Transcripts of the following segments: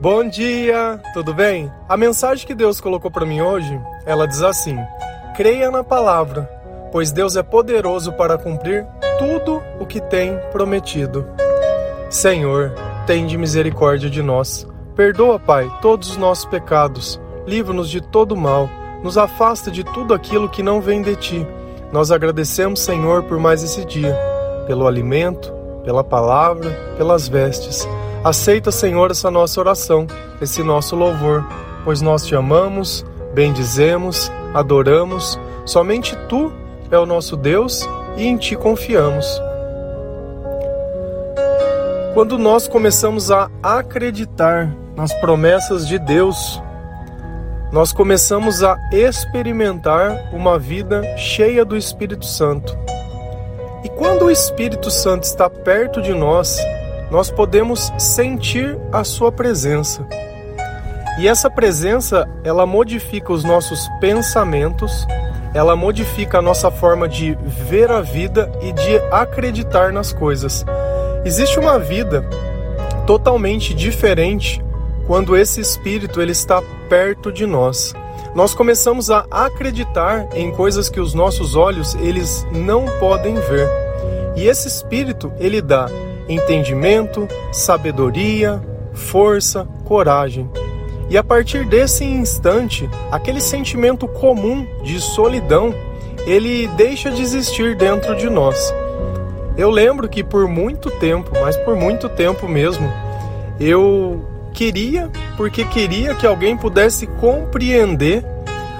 Bom dia, tudo bem? A mensagem que Deus colocou para mim hoje, ela diz assim: Creia na palavra, pois Deus é poderoso para cumprir tudo o que tem prometido. Senhor, tende misericórdia de nós. Perdoa, Pai, todos os nossos pecados. Livra-nos de todo mal. Nos afasta de tudo aquilo que não vem de ti. Nós agradecemos, Senhor, por mais esse dia, pelo alimento, pela palavra, pelas vestes. Aceita, Senhor, essa nossa oração, esse nosso louvor, pois nós te amamos, bendizemos, adoramos. Somente tu é o nosso Deus e em ti confiamos. Quando nós começamos a acreditar nas promessas de Deus, nós começamos a experimentar uma vida cheia do Espírito Santo. E quando o Espírito Santo está perto de nós, nós podemos sentir a sua presença. E essa presença, ela modifica os nossos pensamentos, ela modifica a nossa forma de ver a vida e de acreditar nas coisas. Existe uma vida totalmente diferente quando esse espírito ele está perto de nós. Nós começamos a acreditar em coisas que os nossos olhos eles não podem ver. E esse espírito ele dá entendimento, sabedoria, força, coragem. E a partir desse instante, aquele sentimento comum de solidão, ele deixa de existir dentro de nós. Eu lembro que por muito tempo, mas por muito tempo mesmo, eu queria, porque queria que alguém pudesse compreender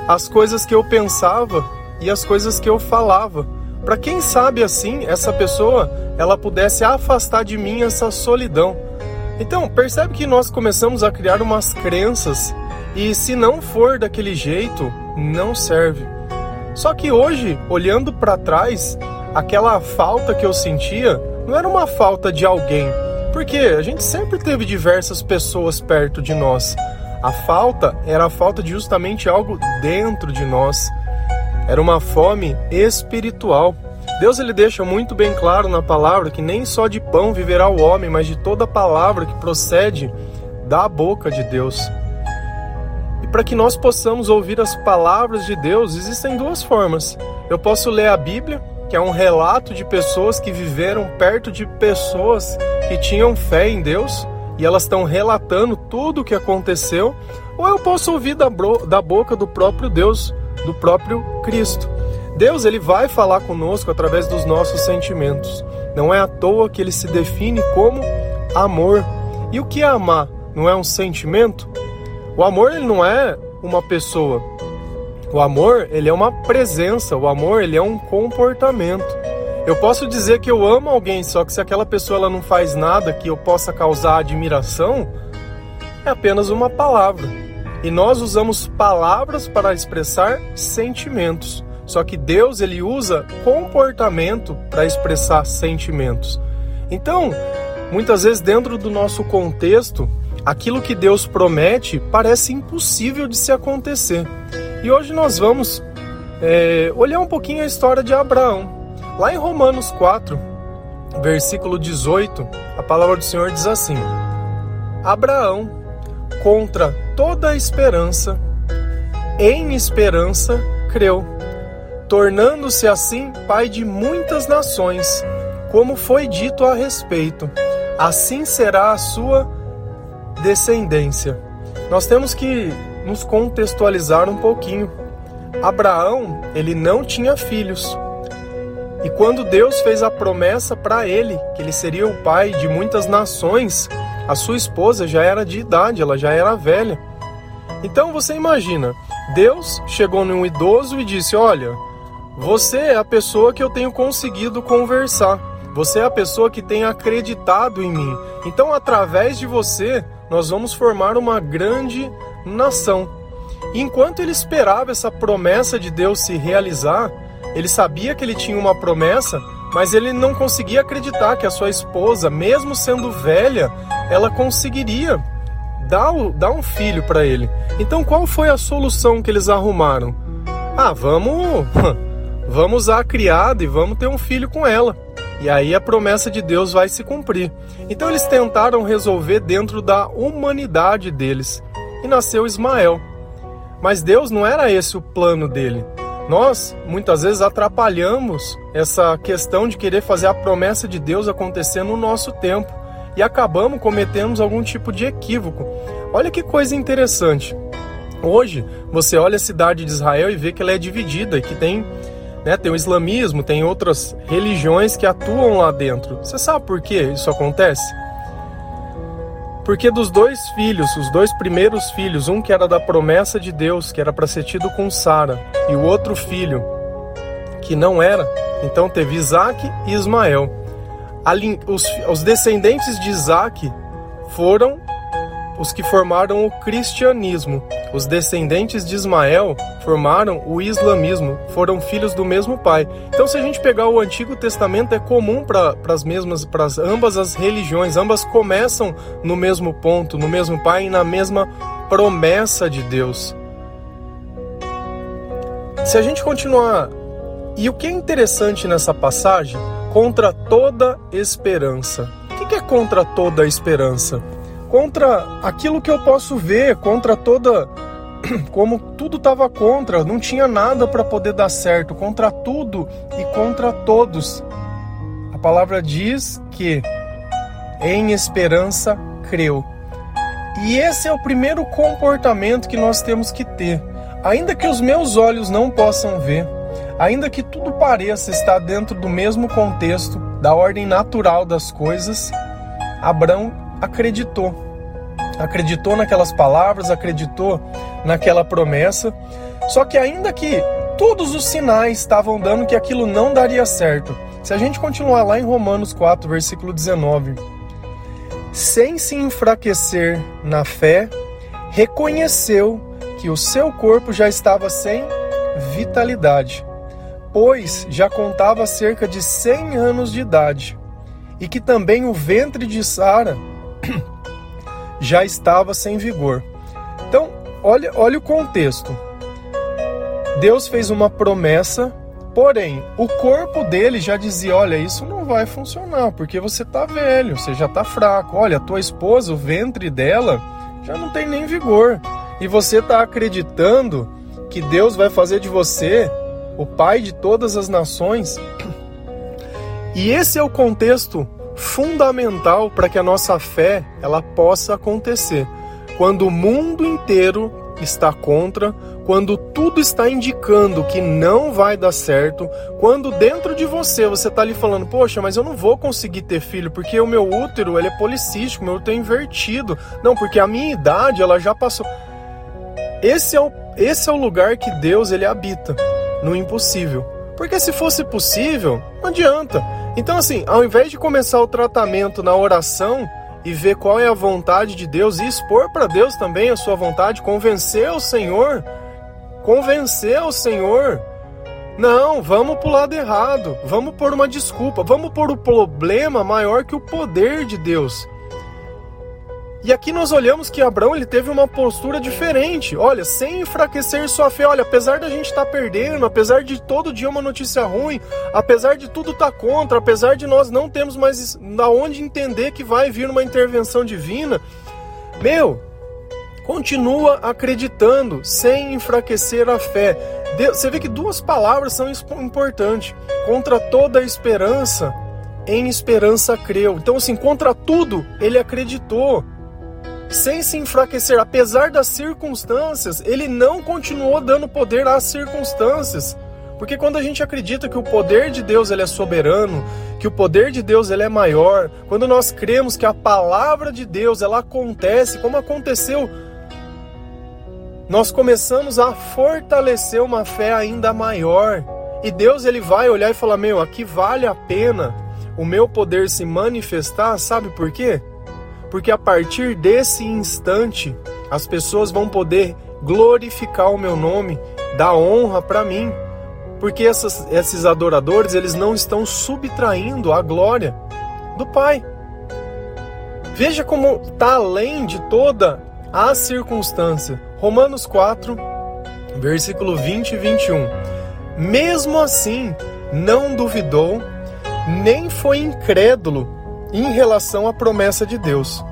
as coisas que eu pensava e as coisas que eu falava para quem sabe assim essa pessoa ela pudesse afastar de mim essa solidão. Então, percebe que nós começamos a criar umas crenças e se não for daquele jeito, não serve. Só que hoje, olhando para trás, aquela falta que eu sentia não era uma falta de alguém, porque a gente sempre teve diversas pessoas perto de nós. A falta era a falta de justamente algo dentro de nós. Era uma fome espiritual. Deus ele deixa muito bem claro na palavra que nem só de pão viverá o homem, mas de toda palavra que procede da boca de Deus. E para que nós possamos ouvir as palavras de Deus, existem duas formas. Eu posso ler a Bíblia, que é um relato de pessoas que viveram perto de pessoas que tinham fé em Deus e elas estão relatando tudo o que aconteceu, ou eu posso ouvir da, da boca do próprio Deus, do próprio Cristo. Deus ele vai falar conosco através dos nossos sentimentos. Não é à toa que ele se define como amor. E o que é amar? Não é um sentimento? O amor ele não é uma pessoa. O amor ele é uma presença. O amor ele é um comportamento. Eu posso dizer que eu amo alguém, só que se aquela pessoa ela não faz nada que eu possa causar admiração, é apenas uma palavra. E nós usamos palavras para expressar sentimentos. Só que Deus ele usa comportamento para expressar sentimentos. Então, muitas vezes dentro do nosso contexto, aquilo que Deus promete parece impossível de se acontecer. E hoje nós vamos é, olhar um pouquinho a história de Abraão. Lá em Romanos 4, versículo 18, a palavra do Senhor diz assim: Abraão contra toda a esperança, em esperança creu, tornando-se assim pai de muitas nações, como foi dito a respeito. Assim será a sua descendência. Nós temos que nos contextualizar um pouquinho. Abraão, ele não tinha filhos. E quando Deus fez a promessa para ele, que ele seria o pai de muitas nações, a sua esposa já era de idade, ela já era velha. Então você imagina, Deus chegou num idoso e disse: Olha, você é a pessoa que eu tenho conseguido conversar. Você é a pessoa que tem acreditado em mim. Então, através de você, nós vamos formar uma grande nação. Enquanto ele esperava essa promessa de Deus se realizar, ele sabia que ele tinha uma promessa, mas ele não conseguia acreditar que a sua esposa, mesmo sendo velha, ela conseguiria dar, dar um filho para ele. Então qual foi a solução que eles arrumaram? Ah, vamos, vamos usar a criada e vamos ter um filho com ela. E aí a promessa de Deus vai se cumprir. Então eles tentaram resolver dentro da humanidade deles e nasceu Ismael. Mas Deus não era esse o plano dele. Nós muitas vezes atrapalhamos essa questão de querer fazer a promessa de Deus acontecer no nosso tempo e acabamos cometendo algum tipo de equívoco. Olha que coisa interessante. Hoje você olha a cidade de Israel e vê que ela é dividida e que tem, né, tem o islamismo, tem outras religiões que atuam lá dentro. Você sabe por que isso acontece? Porque dos dois filhos, os dois primeiros filhos, um que era da promessa de Deus, que era para ser tido com Sara, e o outro filho que não era, então teve Isaac e Ismael. Os, os descendentes de Isaac foram os que formaram o cristianismo. Os descendentes de Ismael formaram o islamismo, foram filhos do mesmo pai. Então, se a gente pegar o Antigo Testamento, é comum para as mesmas, para ambas as religiões, ambas começam no mesmo ponto, no mesmo pai e na mesma promessa de Deus. Se a gente continuar, e o que é interessante nessa passagem, contra toda esperança. O que é contra toda esperança? contra aquilo que eu posso ver, contra toda como tudo estava contra, não tinha nada para poder dar certo, contra tudo e contra todos. A palavra diz que em esperança creu. E esse é o primeiro comportamento que nós temos que ter. Ainda que os meus olhos não possam ver, ainda que tudo pareça estar dentro do mesmo contexto, da ordem natural das coisas, Abraão acreditou. Acreditou naquelas palavras, acreditou naquela promessa. Só que ainda que todos os sinais estavam dando que aquilo não daria certo. Se a gente continuar lá em Romanos 4, versículo 19, sem se enfraquecer na fé, reconheceu que o seu corpo já estava sem vitalidade, pois já contava cerca de 100 anos de idade, e que também o ventre de Sara já estava sem vigor. Então, olha, olha o contexto. Deus fez uma promessa, porém, o corpo dele já dizia: Olha, isso não vai funcionar, porque você está velho, você já está fraco. Olha, a tua esposa, o ventre dela já não tem nem vigor. E você está acreditando que Deus vai fazer de você o pai de todas as nações? E esse é o contexto fundamental para que a nossa fé ela possa acontecer. Quando o mundo inteiro está contra, quando tudo está indicando que não vai dar certo, quando dentro de você você está ali falando, poxa, mas eu não vou conseguir ter filho porque o meu útero ele é policístico, meu útero é invertido, não, porque a minha idade ela já passou. Esse é o, esse é o lugar que Deus ele habita, no impossível. Porque se fosse possível, não adianta. Então, assim, ao invés de começar o tratamento na oração e ver qual é a vontade de Deus e expor para Deus também a sua vontade, convencer o Senhor, convencer o Senhor. Não, vamos para o lado errado, vamos pôr uma desculpa, vamos pôr o problema maior que o poder de Deus. E aqui nós olhamos que Abraão ele teve uma postura diferente. Olha, sem enfraquecer sua fé. Olha, apesar da gente estar tá perdendo, apesar de todo dia uma notícia ruim, apesar de tudo estar tá contra, apesar de nós não termos mais da onde entender que vai vir uma intervenção divina, meu, continua acreditando sem enfraquecer a fé. Você vê que duas palavras são importantes. Contra toda esperança, em esperança creu. Então, assim, contra tudo, ele acreditou sem se enfraquecer, apesar das circunstâncias, ele não continuou dando poder às circunstâncias. Porque quando a gente acredita que o poder de Deus ele é soberano, que o poder de Deus ele é maior, quando nós cremos que a palavra de Deus ela acontece, como aconteceu, nós começamos a fortalecer uma fé ainda maior. E Deus ele vai olhar e falar: "Meu, aqui vale a pena o meu poder se manifestar", sabe por quê? Porque a partir desse instante as pessoas vão poder glorificar o meu nome, dar honra para mim, porque essas, esses adoradores eles não estão subtraindo a glória do Pai. Veja como está além de toda a circunstância. Romanos 4, versículo 20 e 21. Mesmo assim, não duvidou, nem foi incrédulo em relação à promessa de Deus,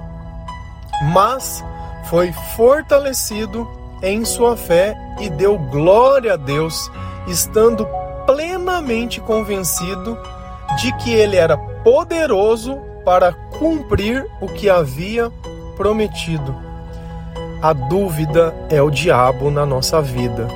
mas foi fortalecido em sua fé e deu glória a Deus, estando plenamente convencido de que ele era poderoso para cumprir o que havia prometido. A dúvida é o diabo na nossa vida.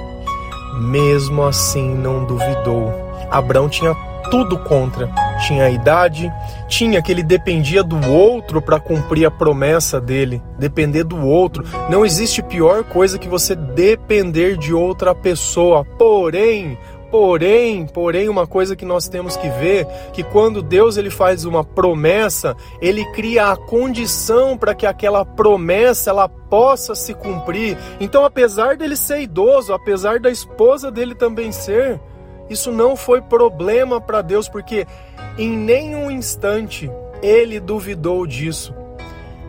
Mesmo assim, não duvidou. Abraão tinha tudo contra. Tinha a idade, tinha que ele dependia do outro para cumprir a promessa dele. Depender do outro. Não existe pior coisa que você depender de outra pessoa. Porém, Porém, porém, uma coisa que nós temos que ver, que quando Deus ele faz uma promessa, ele cria a condição para que aquela promessa ela possa se cumprir. Então, apesar dele ser idoso, apesar da esposa dele também ser, isso não foi problema para Deus, porque em nenhum instante ele duvidou disso.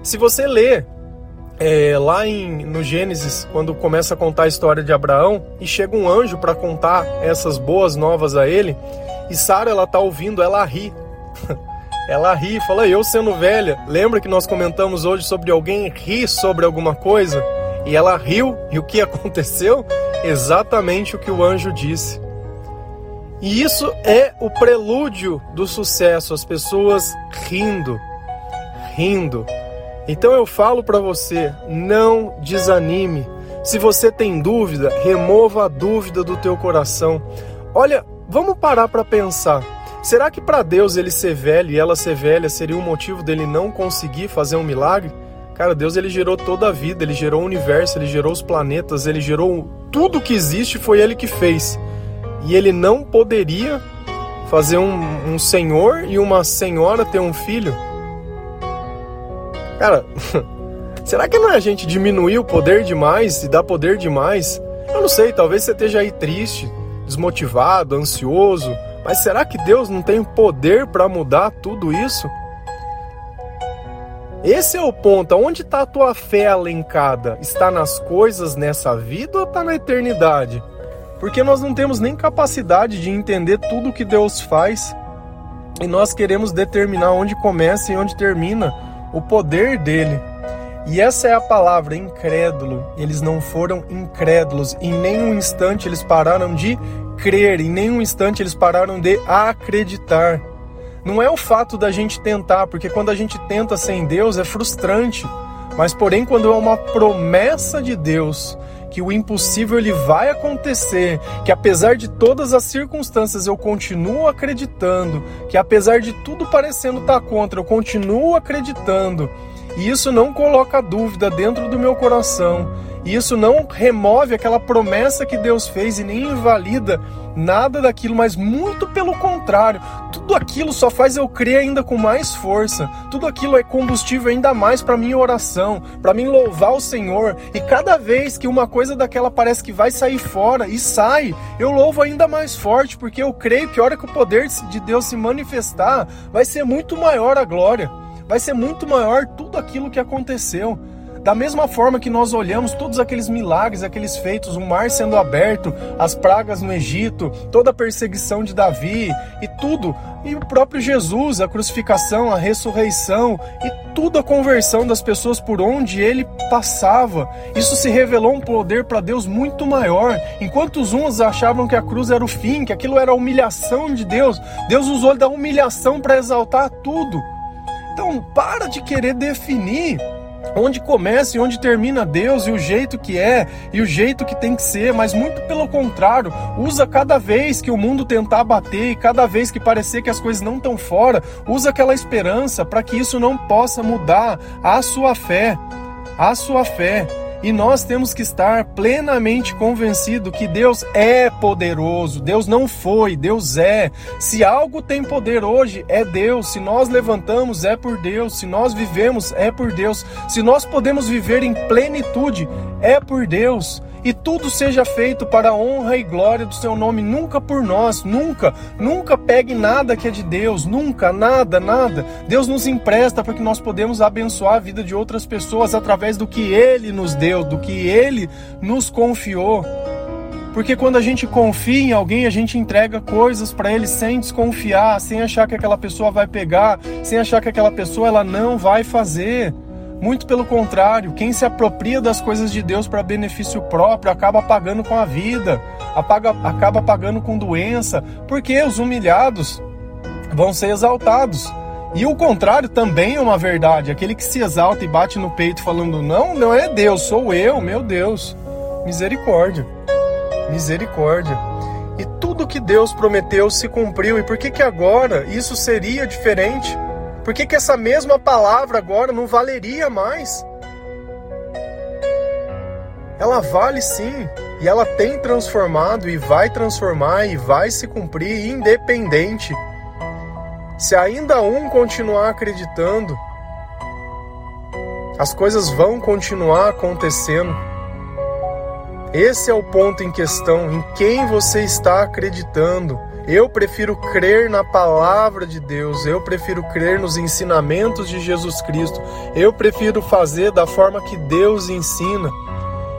Se você ler é, lá em, no Gênesis, quando começa a contar a história de Abraão e chega um anjo para contar essas boas novas a ele, e Sara ela tá ouvindo, ela ri. ela ri, fala: "Eu sendo velha, lembra que nós comentamos hoje sobre alguém rir sobre alguma coisa?" E ela riu, e o que aconteceu? Exatamente o que o anjo disse. E isso é o prelúdio do sucesso, as pessoas rindo, rindo. Então eu falo para você, não desanime. Se você tem dúvida, remova a dúvida do teu coração. Olha, vamos parar para pensar. Será que para Deus ele ser velho e ela ser velha seria um motivo dele não conseguir fazer um milagre? Cara, Deus ele gerou toda a vida, ele gerou o universo, ele gerou os planetas, ele gerou tudo que existe, foi ele que fez. E ele não poderia fazer um, um senhor e uma senhora ter um filho? Cara, será que não é a gente diminuir o poder demais e dar poder demais? Eu não sei, talvez você esteja aí triste, desmotivado, ansioso, mas será que Deus não tem poder para mudar tudo isso? Esse é o ponto. Onde está a tua fé alencada? Está nas coisas nessa vida ou está na eternidade? Porque nós não temos nem capacidade de entender tudo o que Deus faz e nós queremos determinar onde começa e onde termina o poder dele. E essa é a palavra incrédulo. Eles não foram incrédulos. Em nenhum instante eles pararam de crer, em nenhum instante eles pararam de acreditar. Não é o fato da gente tentar, porque quando a gente tenta sem Deus é frustrante. Mas porém, quando é uma promessa de Deus, que o impossível ele vai acontecer, que apesar de todas as circunstâncias eu continuo acreditando, que apesar de tudo parecendo estar contra, eu continuo acreditando. E isso não coloca dúvida dentro do meu coração. E isso não remove aquela promessa que Deus fez e nem invalida nada daquilo, mas muito pelo contrário, tudo aquilo só faz eu crer ainda com mais força. Tudo aquilo é combustível ainda mais para minha oração, para mim louvar o Senhor. E cada vez que uma coisa daquela parece que vai sair fora e sai, eu louvo ainda mais forte, porque eu creio que a hora que o poder de Deus se manifestar, vai ser muito maior a glória. Vai ser muito maior tudo aquilo que aconteceu. Da mesma forma que nós olhamos todos aqueles milagres, aqueles feitos, o mar sendo aberto, as pragas no Egito, toda a perseguição de Davi e tudo, e o próprio Jesus, a crucificação, a ressurreição e tudo a conversão das pessoas por onde ele passava. Isso se revelou um poder para Deus muito maior. Enquanto os uns achavam que a cruz era o fim, que aquilo era a humilhação de Deus, Deus usou da humilhação para exaltar tudo. Então, para de querer definir onde começa e onde termina Deus e o jeito que é e o jeito que tem que ser, mas muito pelo contrário, usa cada vez que o mundo tentar bater e cada vez que parecer que as coisas não estão fora, usa aquela esperança para que isso não possa mudar a sua fé, a sua fé. E nós temos que estar plenamente convencido que Deus é poderoso. Deus não foi, Deus é. Se algo tem poder hoje, é Deus. Se nós levantamos, é por Deus. Se nós vivemos, é por Deus. Se nós podemos viver em plenitude, é por Deus e tudo seja feito para a honra e glória do seu nome, nunca por nós, nunca, nunca pegue nada que é de Deus, nunca, nada, nada. Deus nos empresta para que nós podemos abençoar a vida de outras pessoas através do que Ele nos deu, do que Ele nos confiou. Porque quando a gente confia em alguém, a gente entrega coisas para ele sem desconfiar, sem achar que aquela pessoa vai pegar, sem achar que aquela pessoa ela não vai fazer. Muito pelo contrário, quem se apropria das coisas de Deus para benefício próprio acaba pagando com a vida, apaga, acaba pagando com doença, porque os humilhados vão ser exaltados. E o contrário também é uma verdade. Aquele que se exalta e bate no peito falando, não, não é Deus, sou eu, meu Deus. Misericórdia. Misericórdia. E tudo que Deus prometeu se cumpriu. E por que, que agora isso seria diferente? Por que, que essa mesma palavra agora não valeria mais? Ela vale sim, e ela tem transformado e vai transformar e vai se cumprir independente. Se ainda um continuar acreditando, as coisas vão continuar acontecendo. Esse é o ponto em questão, em quem você está acreditando. Eu prefiro crer na palavra de Deus, eu prefiro crer nos ensinamentos de Jesus Cristo, eu prefiro fazer da forma que Deus ensina.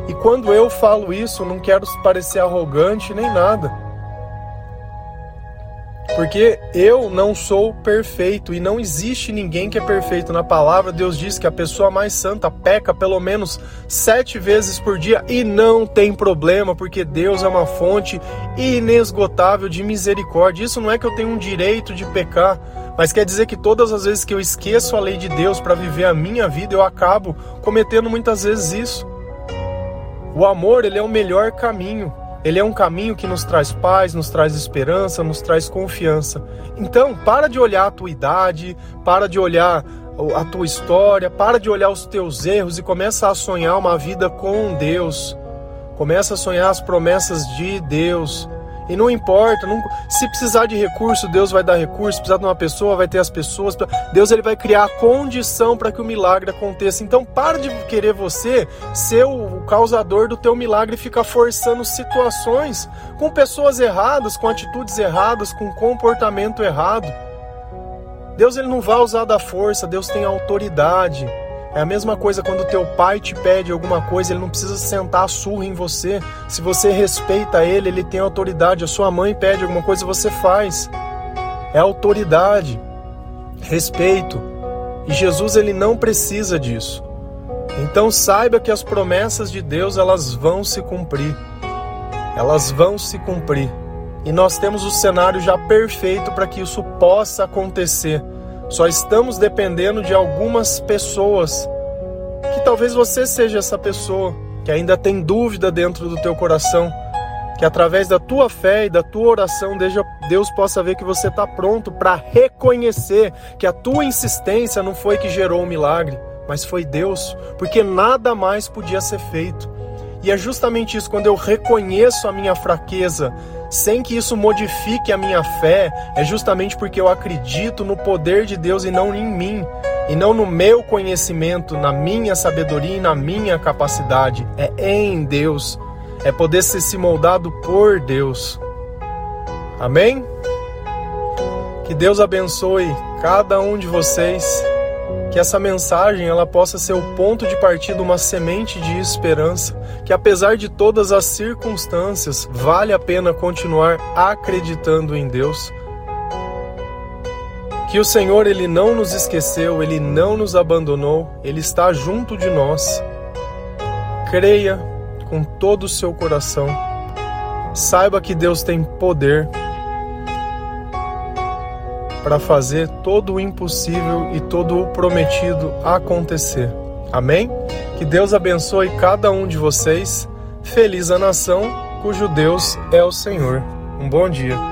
E quando eu falo isso, não quero parecer arrogante nem nada. Porque eu não sou perfeito e não existe ninguém que é perfeito. Na palavra, Deus diz que a pessoa mais santa peca pelo menos sete vezes por dia e não tem problema, porque Deus é uma fonte inesgotável de misericórdia. Isso não é que eu tenho um direito de pecar, mas quer dizer que todas as vezes que eu esqueço a lei de Deus para viver a minha vida, eu acabo cometendo muitas vezes isso. O amor, ele é o melhor caminho. Ele é um caminho que nos traz paz, nos traz esperança, nos traz confiança. Então, para de olhar a tua idade, para de olhar a tua história, para de olhar os teus erros e começa a sonhar uma vida com Deus. Começa a sonhar as promessas de Deus. E não importa, não, se precisar de recurso, Deus vai dar recurso, se precisar de uma pessoa, vai ter as pessoas. Deus ele vai criar a condição para que o milagre aconteça. Então para de querer você ser o causador do teu milagre e ficar forçando situações com pessoas erradas, com atitudes erradas, com comportamento errado. Deus ele não vai usar da força, Deus tem autoridade. É a mesma coisa quando teu pai te pede alguma coisa, ele não precisa sentar surra em você. Se você respeita ele, ele tem autoridade. A sua mãe pede alguma coisa, você faz. É autoridade, respeito. E Jesus ele não precisa disso. Então saiba que as promessas de Deus elas vão se cumprir. Elas vão se cumprir. E nós temos o cenário já perfeito para que isso possa acontecer. Só estamos dependendo de algumas pessoas. Que talvez você seja essa pessoa que ainda tem dúvida dentro do teu coração, que através da tua fé e da tua oração Deus possa ver que você está pronto para reconhecer que a tua insistência não foi que gerou o milagre, mas foi Deus, porque nada mais podia ser feito. E é justamente isso, quando eu reconheço a minha fraqueza, sem que isso modifique a minha fé, é justamente porque eu acredito no poder de Deus e não em mim, e não no meu conhecimento, na minha sabedoria e na minha capacidade. É em Deus, é poder ser se moldado por Deus. Amém? Que Deus abençoe cada um de vocês que essa mensagem ela possa ser o ponto de partida, uma semente de esperança, que apesar de todas as circunstâncias, vale a pena continuar acreditando em Deus. Que o Senhor ele não nos esqueceu, ele não nos abandonou, ele está junto de nós. Creia com todo o seu coração. Saiba que Deus tem poder para fazer todo o impossível e todo o prometido acontecer. Amém? Que Deus abençoe cada um de vocês. Feliz a nação cujo Deus é o Senhor. Um bom dia.